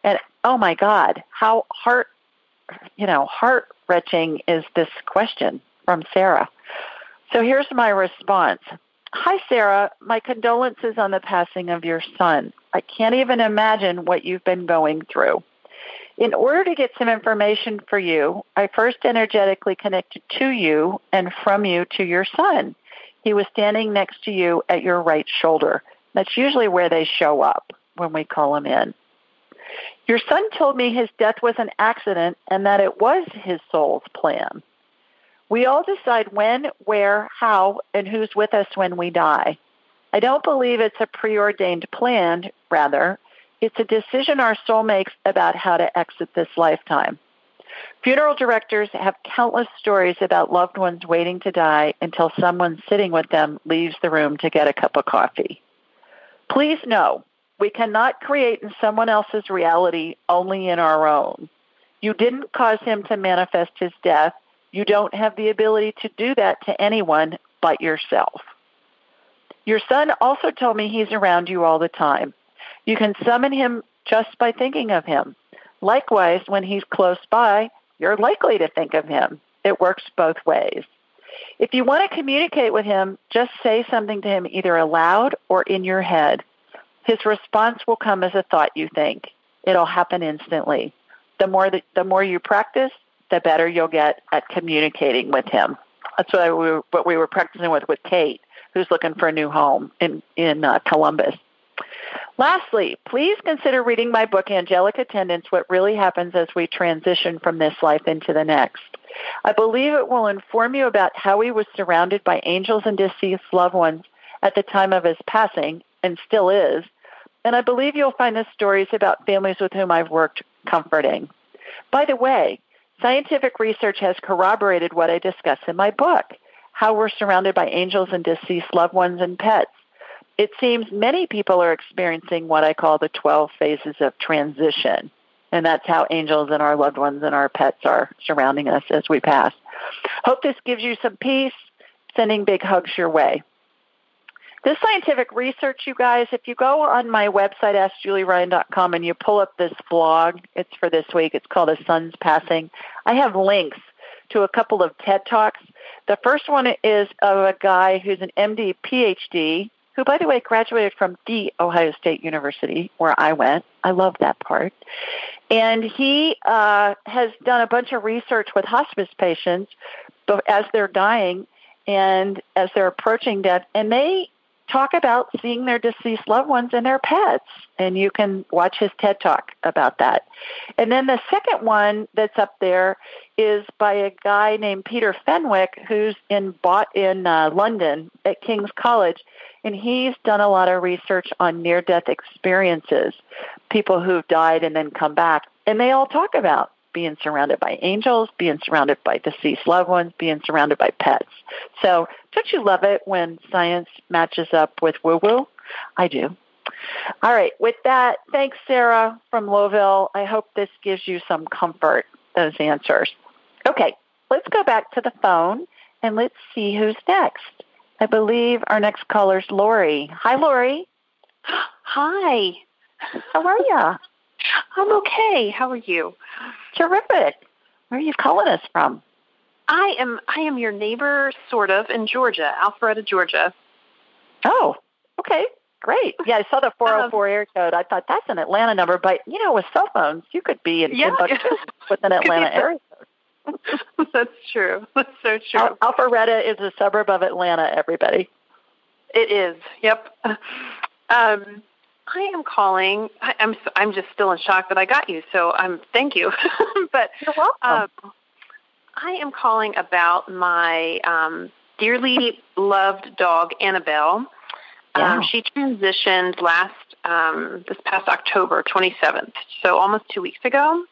And oh my God, how heart, you know, heart wrenching is this question from Sarah. So here's my response. Hi, Sarah. My condolences on the passing of your son. I can't even imagine what you've been going through. In order to get some information for you, I first energetically connected to you and from you to your son. He was standing next to you at your right shoulder. That's usually where they show up when we call him in. Your son told me his death was an accident and that it was his soul's plan. We all decide when, where, how, and who's with us when we die. I don't believe it's a preordained plan, rather, it's a decision our soul makes about how to exit this lifetime. Funeral directors have countless stories about loved ones waiting to die until someone sitting with them leaves the room to get a cup of coffee. Please know, we cannot create in someone else's reality only in our own. You didn't cause him to manifest his death. You don't have the ability to do that to anyone but yourself. Your son also told me he's around you all the time. You can summon him just by thinking of him. Likewise, when he's close by, you're likely to think of him. It works both ways. If you want to communicate with him, just say something to him either aloud or in your head. His response will come as a thought you think. It'll happen instantly. The more that, the more you practice, the better you'll get at communicating with him. That's what, I, what we were practicing with with Kate, who's looking for a new home in in uh, Columbus. Lastly, please consider reading my book, Angelic Attendants What Really Happens as We Transition from This Life into the Next. I believe it will inform you about how he was surrounded by angels and deceased loved ones at the time of his passing, and still is. And I believe you'll find the stories about families with whom I've worked comforting. By the way, scientific research has corroborated what I discuss in my book how we're surrounded by angels and deceased loved ones and pets. It seems many people are experiencing what I call the 12 phases of transition. And that's how angels and our loved ones and our pets are surrounding us as we pass. Hope this gives you some peace. Sending big hugs your way. This scientific research, you guys, if you go on my website, askjulieryan.com, and you pull up this blog, it's for this week, it's called A Son's Passing. I have links to a couple of TED Talks. The first one is of a guy who's an MD, PhD, who, by the way, graduated from the Ohio State University, where I went. I love that part. And he uh, has done a bunch of research with hospice patients as they're dying and as they're approaching death, and they talk about seeing their deceased loved ones and their pets. And you can watch his TED Talk about that. And then the second one that's up there is by a guy named Peter Fenwick, who's in bought in uh, London at King's College, and he's done a lot of research on near-death experiences, people who've died and then come back, and they all talk about being surrounded by angels, being surrounded by deceased loved ones, being surrounded by pets. So, don't you love it when science matches up with woo woo? I do. All right, with that, thanks, Sarah from Lowville. I hope this gives you some comfort, those answers. Okay, let's go back to the phone and let's see who's next. I believe our next caller is Lori. Hi, Lori. Hi. How are you? I'm okay. How are you? Terrific. Where are you calling us from? I am I am your neighbor sort of in Georgia, Alpharetta, Georgia. Oh, okay. Great. Yeah, I saw the 404 um, area code. I thought that's an Atlanta number, but you know, with cell phones, you could be in yeah. Timbuktu with an Atlanta area code. that's true. That's so true. Al- Alpharetta is a suburb of Atlanta, everybody. It is. Yep. Um, I am calling. I, am I'm, I'm just still in shock that I got you. So I'm thank you. but you're welcome. Uh, I am calling about my um, dearly loved dog Annabelle. Yeah. Um, she transitioned last um, this past October 27th, so almost two weeks ago.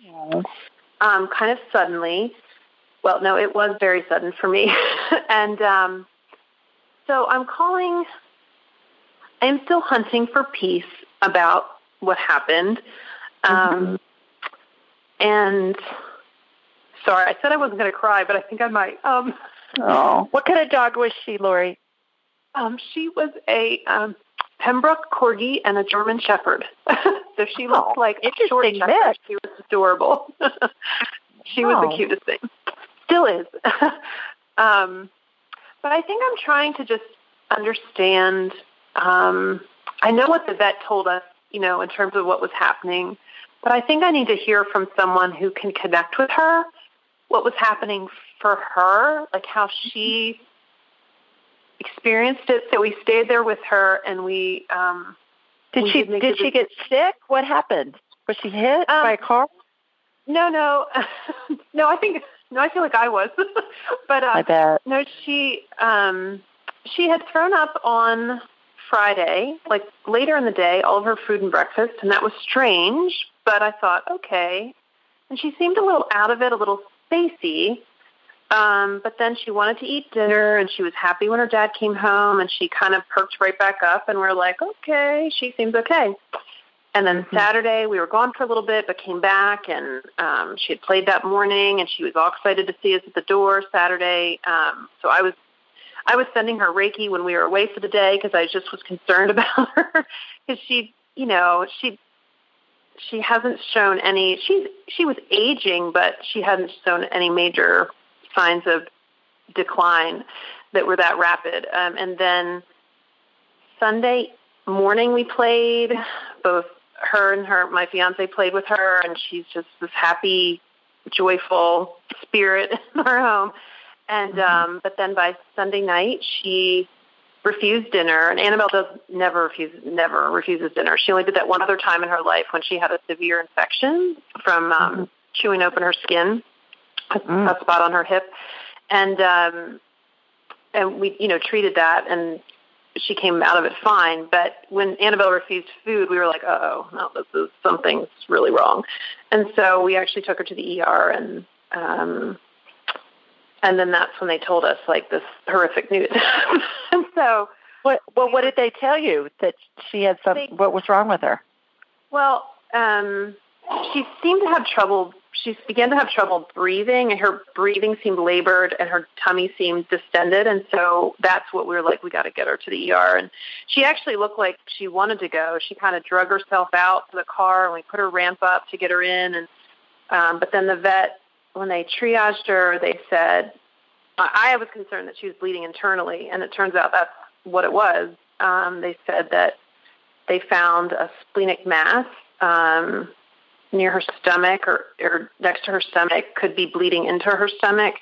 Yeah. Um, kind of suddenly. Well, no, it was very sudden for me, and um, so I'm calling I am still hunting for peace about what happened. Um, mm-hmm. And sorry, I said I wasn't going to cry, but I think I might. Um, oh, what kind of dog was she, Lori? Um, she was a um, Pembroke Corgi and a German Shepherd. so she looked oh, like a short shepherd. Mix. She was adorable. she was the cutest thing. Still is. um, but I think I'm trying to just understand um, I know what the vet told us, you know, in terms of what was happening, but I think I need to hear from someone who can connect with her what was happening for her, like how she experienced it. So we stayed there with her, and we um, did we she did she get sick? What happened? Was she hit um, by a car? No, no, no. I think no. I feel like I was, but uh, I bet no. She um, she had thrown up on Friday, like later in the day, all of her food and breakfast, and that was strange, but I thought, okay. And she seemed a little out of it, a little spacey. Um, but then she wanted to eat dinner, and she was happy when her dad came home, and she kind of perked right back up, and we're like, okay, she seems okay. And then mm-hmm. Saturday, we were gone for a little bit, but came back, and um, she had played that morning, and she was all excited to see us at the door Saturday. Um, so I was I was sending her Reiki when we were away for the day because I just was concerned about her because she, you know, she she hasn't shown any. She's she was aging, but she hadn't shown any major signs of decline that were that rapid. Um, and then Sunday morning we played. Both her and her my fiance played with her, and she's just this happy, joyful spirit in our home. And mm-hmm. um, but then by Sunday night she refused dinner, and Annabelle does never refuse never refuses dinner. She only did that one other time in her life when she had a severe infection from um, mm-hmm. chewing open her skin, a, mm. a spot on her hip, and um, and we you know treated that, and she came out of it fine. But when Annabelle refused food, we were like, Uh oh no, this is something's really wrong, and so we actually took her to the ER and. Um, and then that's when they told us like this horrific news. and so, what? Well, what did they tell you that she had some? They, what was wrong with her? Well, um, she seemed to have trouble. She began to have trouble breathing, and her breathing seemed labored, and her tummy seemed distended. And so that's what we were like. We got to get her to the ER. And she actually looked like she wanted to go. She kind of drug herself out to the car, and we put her ramp up to get her in. And um, but then the vet when they triaged her, they said, I was concerned that she was bleeding internally, and it turns out that's what it was. Um, they said that they found a splenic mass um, near her stomach or, or next to her stomach, could be bleeding into her stomach,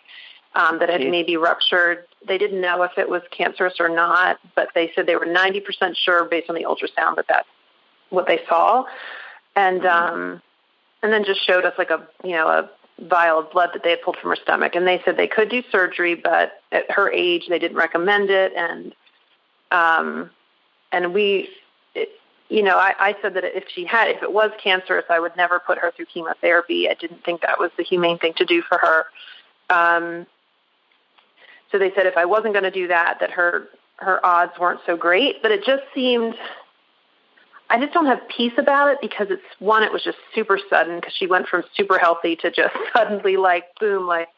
um, that had maybe ruptured. They didn't know if it was cancerous or not, but they said they were 90% sure based on the ultrasound that that's what they saw. And, mm-hmm. um, and then just showed us like a, you know, a vial of blood that they had pulled from her stomach, and they said they could do surgery, but at her age, they didn't recommend it. And um, and we, it, you know, I, I said that if she had, if it was cancerous, I would never put her through chemotherapy. I didn't think that was the humane thing to do for her. Um, so they said if I wasn't going to do that, that her her odds weren't so great. But it just seemed I just don't have peace about it because it's one, it was just super sudden because she went from super healthy to just suddenly like boom, like.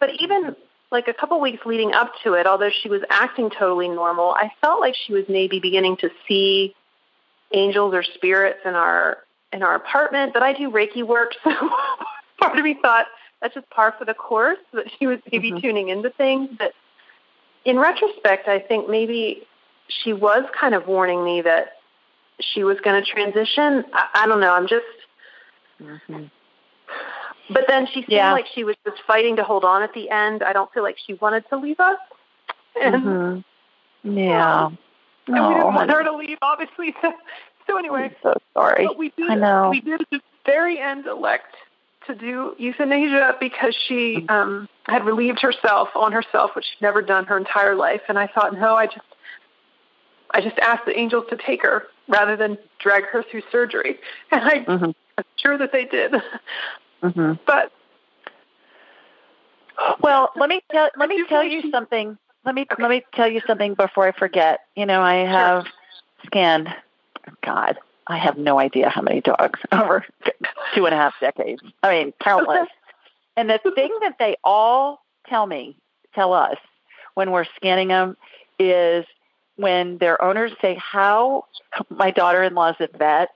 But even like a couple weeks leading up to it, although she was acting totally normal, I felt like she was maybe beginning to see angels or spirits in our in our apartment. But I do Reiki work, so part of me thought that's just par for the course that she was maybe mm-hmm. tuning into things. But in retrospect, I think maybe she was kind of warning me that she was going to transition. I, I don't know. I'm just. Mm-hmm. But then she seemed yeah. like she was just fighting to hold on at the end. I don't feel like she wanted to leave us. And, mm-hmm. Yeah. Um, and oh, we didn't want her to leave, obviously. So, so anyway, I'm so sorry. But we did, I know. We did at the very end elect to do euthanasia because she mm-hmm. um, had relieved herself on herself, which she'd never done her entire life. And I thought, no, I just, I just asked the angels to take her rather than drag her through surgery. And I, mm-hmm. I'm sure that they did. Mm-hmm. But well, let me tell let me tell you something. Let me okay. let me tell you something before I forget. You know, I have sure. scanned. God, I have no idea how many dogs over two and a half decades. I mean, countless. and the thing that they all tell me, tell us when we're scanning them, is when their owners say how my daughter-in-law's a vet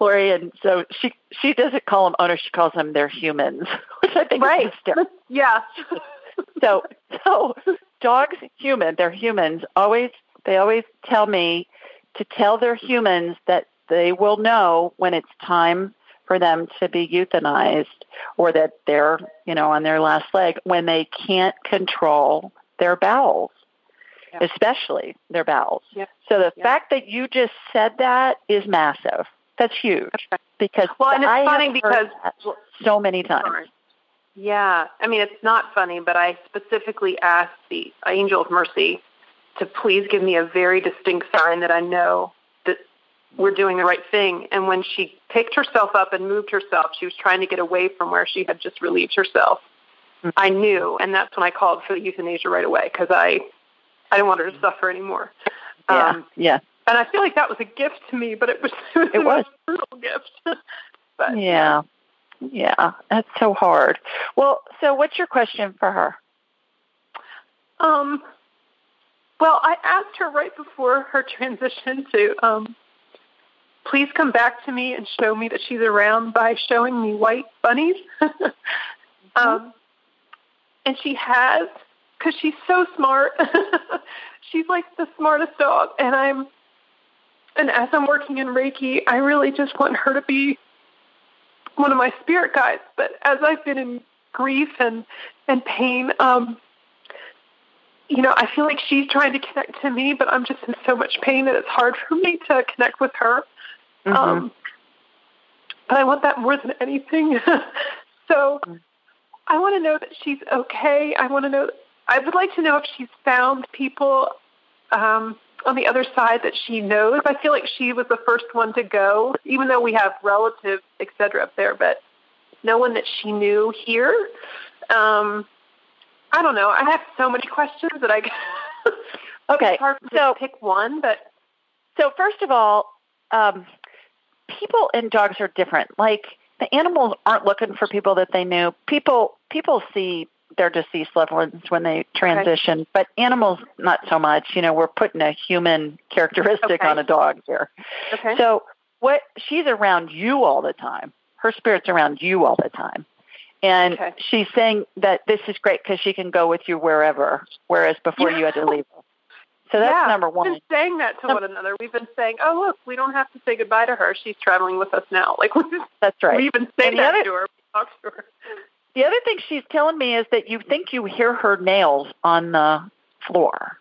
Lori, and so she she doesn't call them owners; she calls them their humans, which I think right. is hysterical. Yeah. so so dogs, human, they're humans. Always they always tell me to tell their humans that they will know when it's time for them to be euthanized or that they're you know on their last leg when they can't control their bowels especially their bowels. Yep. So the yep. fact that you just said that is massive. That's huge because well, and it's I funny because so many times. Sorry. Yeah, I mean it's not funny, but I specifically asked the angel of mercy to please give me a very distinct sign that I know that we're doing the right thing. And when she picked herself up and moved herself, she was trying to get away from where she had just relieved herself. Mm-hmm. I knew, and that's when I called for the euthanasia right away because I I didn't want her to suffer anymore. Yeah, um, yeah. And I feel like that was a gift to me, but it was it was, a brutal gift. but yeah, yeah, that's so hard. Well, so what's your question for her? Um, Well, I asked her right before her transition to um, please come back to me and show me that she's around by showing me white bunnies. mm-hmm. um, and she has, because she's so smart. she's like the smartest dog, and I'm. And as I'm working in Reiki, I really just want her to be one of my spirit guides. But as I've been in grief and and pain, um, you know, I feel like she's trying to connect to me, but I'm just in so much pain that it's hard for me to connect with her. Mm-hmm. Um, but I want that more than anything. so I want to know that she's okay. I want to know. I would like to know if she's found people um, on the other side that she knows. I feel like she was the first one to go, even though we have relatives, et cetera, up there, but no one that she knew here. Um, I don't know. I have so many questions that I. okay, so pick one, but so first of all, um, people and dogs are different. Like the animals aren't looking for people that they knew. People people see their deceased loved ones when they transition, okay. but animals not so much. You know, we're putting a human characteristic okay. on a dog here. Okay. So what she's around you all the time. Her spirit's around you all the time. And okay. she's saying that this is great because she can go with you wherever, whereas before yeah. you had to leave. her. So that's yeah, number one. We've been saying that to one another. We've been saying, "Oh, look, we don't have to say goodbye to her. She's traveling with us now." Like that's right. We even say that other, to her. We talk to her. The other thing she's telling me is that you think you hear her nails on the floor.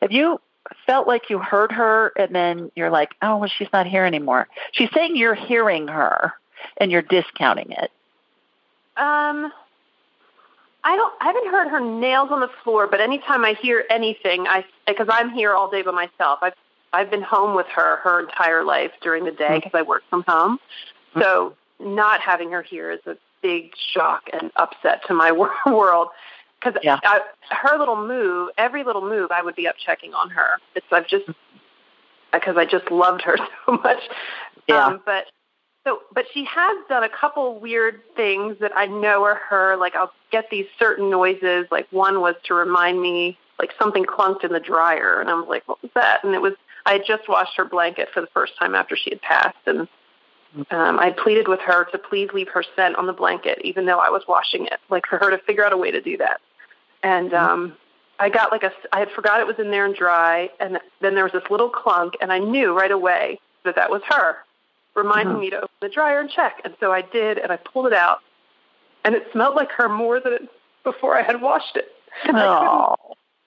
Have you felt like you heard her and then you're like, "Oh, well, she's not here anymore." She's saying you're hearing her and you're discounting it. Um, I don't. I haven't heard her nails on the floor, but anytime I hear anything, I because I'm here all day by myself. I've I've been home with her her entire life during the day because mm-hmm. I work from home. So not having her here is a big shock and upset to my world. Because yeah. her little move, every little move, I would be up checking on her. It's I've just because I just loved her so much. Yeah. Um, but so, but she has done a couple weird things that I know are her. Like I'll get these certain noises. Like one was to remind me, like something clunked in the dryer, and I was like, "What was that?" And it was I had just washed her blanket for the first time after she had passed, and um, I pleaded with her to please leave her scent on the blanket, even though I was washing it, like for her to figure out a way to do that. And um, I got like a, I had forgot it was in there and dry, and then there was this little clunk, and I knew right away that that was her reminding mm-hmm. me to open the dryer and check. And so I did, and I pulled it out, and it smelled like her more than it, before I had washed it. And I,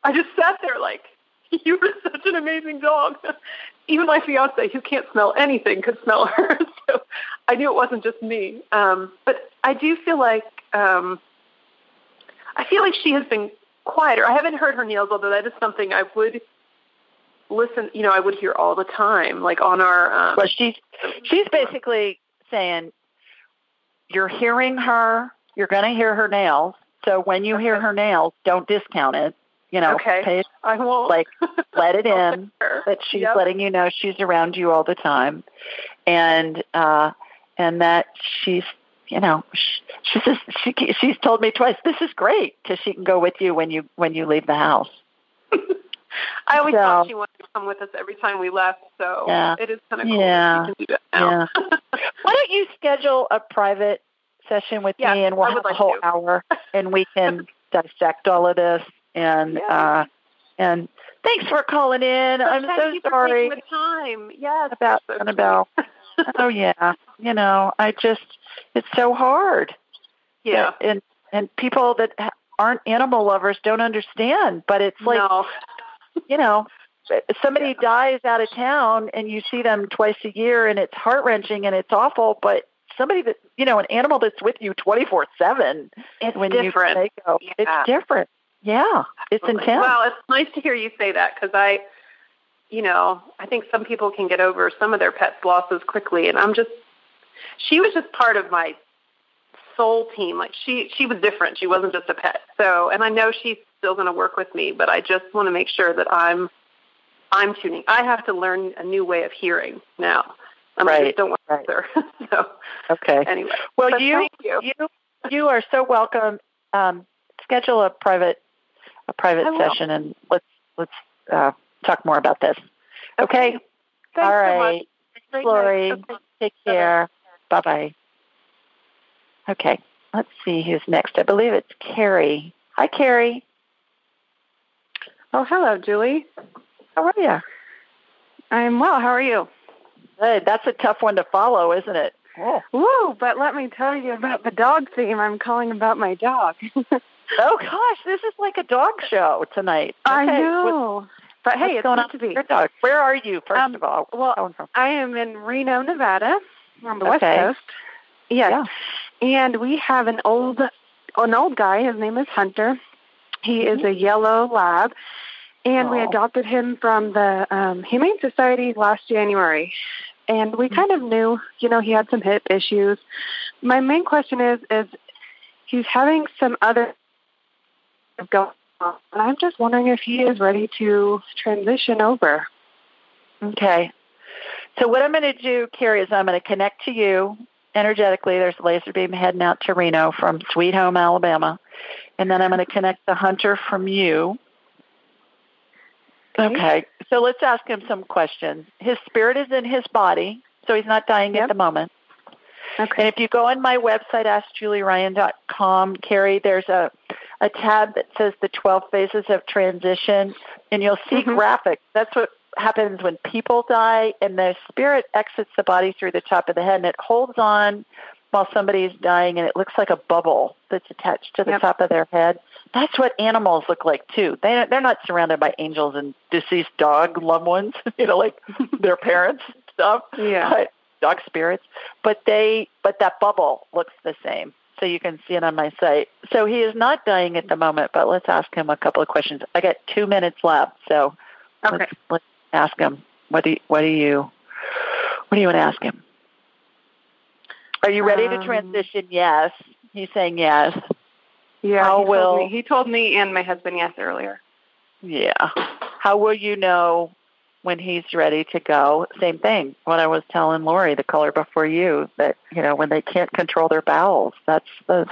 I just sat there like, you were such an amazing dog. Even my fiance, who can't smell anything, could smell her. So I knew it wasn't just me. Um, but I do feel like um, I feel like she has been quieter. I haven't heard her nails, although that is something I would listen, you know, I would hear all the time, like on our. Um, well, she's she's basically saying, you're hearing her, you're going to hear her nails. So when you okay. hear her nails, don't discount it. You know, okay. pay, I won't. Like, let it in that she's yep. letting you know she's around you all the time, and uh, and that she's you know she, she says she she's told me twice this is great because she can go with you when you when you leave the house. I always so, thought she wanted to come with us every time we left, so yeah. it is kind of cool yeah. that she can do that now. Yeah. Why don't you schedule a private session with yeah, me and we'll have like a whole to. hour and we can dissect all of this and yeah. uh and thanks for calling in. So I'm so sorry. the time. Yes. About so Annabelle. oh yeah. You know, I just it's so hard. Yeah. And and people that aren't animal lovers don't understand, but it's like no you know, somebody dies out of town and you see them twice a year and it's heart wrenching and it's awful, but somebody that you know, an animal that's with you twenty four seven when different. you go, yeah. it's different. Yeah, it's intense. Well, it's nice to hear you say that because I, you know, I think some people can get over some of their pets' losses quickly, and I'm just, she was just part of my soul team. Like she, she was different. She wasn't just a pet. So, and I know she's still going to work with me, but I just want to make sure that I'm I'm tuning. I have to learn a new way of hearing now. And right. I just don't want right. to. so okay. Anyway, well, you, you you you are so welcome. Um, schedule a private a private session and let's let's uh, talk more about this. Okay. okay. Thanks All right. So Lori, okay. take care. Bye bye. Okay. Let's see who's next. I believe it's Carrie. Hi, Carrie. Oh, hello, Julie. How are you? I'm well. How are you? Good. That's a tough one to follow, isn't it? Oh. Woo! But let me tell you about the dog theme. I'm calling about my dog. oh gosh, this is like a dog show tonight. Okay. I know. What, but hey, it's going on to be. Your dog. Where are you, first um, of all? Well, I am in Reno, Nevada, on the okay. west coast. Yes. Yeah. And we have an old, an old guy. His name is Hunter. He mm-hmm. is a yellow lab, and Aww. we adopted him from the um, Humane Society last January. And we kind of knew, you know, he had some hip issues. My main question is, is he's having some other going on, and I'm just wondering if he is ready to transition over. Okay. So what I'm going to do, Carrie, is I'm going to connect to you energetically. There's a laser beam heading out to Reno from Sweet Home, Alabama. And then I'm going to connect the hunter from you. Okay. okay. So let's ask him some questions. His spirit is in his body, so he's not dying yep. at the moment. Okay. And if you go on my website, askjulieryan.com, Carrie, there's a, a tab that says the 12 phases of transition, and you'll see mm-hmm. graphics. That's what happens when people die, and the spirit exits the body through the top of the head, and it holds on while somebody is dying, and it looks like a bubble that's attached to the yep. top of their head. That's what animals look like too. They they're not surrounded by angels and deceased dog loved ones, you know, like their parents and stuff. Yeah. But dog spirits, but they but that bubble looks the same. So you can see it on my site. So he is not dying at the moment, but let's ask him a couple of questions. I got two minutes left, so okay. let's, let's ask him. What do you, what do you what do you want to ask him? Are you ready um, to transition? Yes. He's saying yes. Yeah. How he will told me, he told me and my husband yes earlier. Yeah. How will you know when he's ready to go? Same thing. What I was telling Lori, the color before you, that you know when they can't control their bowels. That's the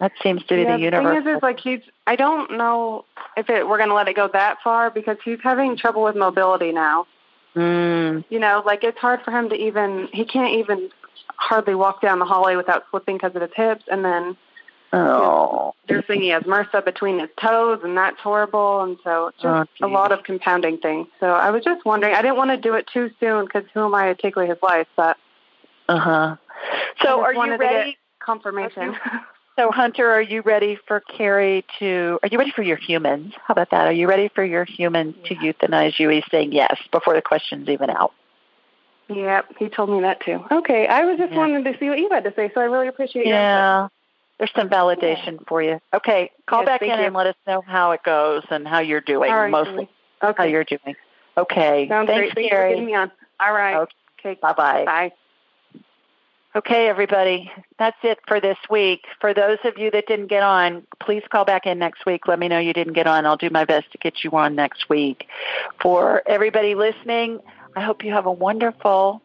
that seems to be yeah, the universe. The thing is, is like he's. I don't know if it, we're going to let it go that far because he's having trouble with mobility now. Mm. You know, like it's hard for him to even. He can't even hardly walk down the hallway without slipping because of his hips, and then oh, you they're saying he has MRSA between his toes, and that's horrible. And so just oh, a lot of compounding things. So I was just wondering. I didn't want to do it too soon because who am I to take away his life? But uh huh. So are you ready? confirmation. So Hunter, are you ready for Carrie to? Are you ready for your humans? How about that? Are you ready for your humans to euthanize you? He's saying yes before the question's even out. Yep, he told me that too. Okay, I was just Yeah. wanting to see what you had to say, so I really appreciate your Yeah. There's some validation for you. Okay, call Yes, back in you. and let us know how it goes and how you're doing. Right, mostly Julie. how Okay, you're doing. Okay. sounds Thanks, great. Thanks for getting me on. All right. Okay. Okay. Bye bye. Bye. Okay, everybody. That's it for this week. For those of you that didn't get on, please call back in next week. Let me know you didn't get on. I'll do my best to get you on next week. For everybody listening, I hope you have a wonderful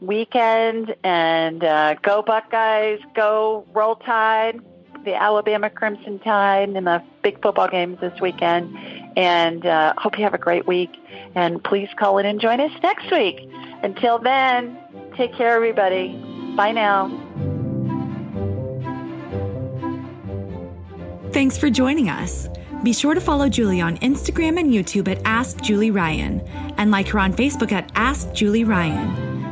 weekend and uh, go Buckeyes, go Roll Tide, the Alabama Crimson Tide, and the big football games this weekend. And uh, hope you have a great week. And please call in and join us next week. Until then, take care, everybody. Bye now. Thanks for joining us. Be sure to follow Julie on Instagram and YouTube at Ask Julie Ryan and like her on Facebook at Ask Julie Ryan.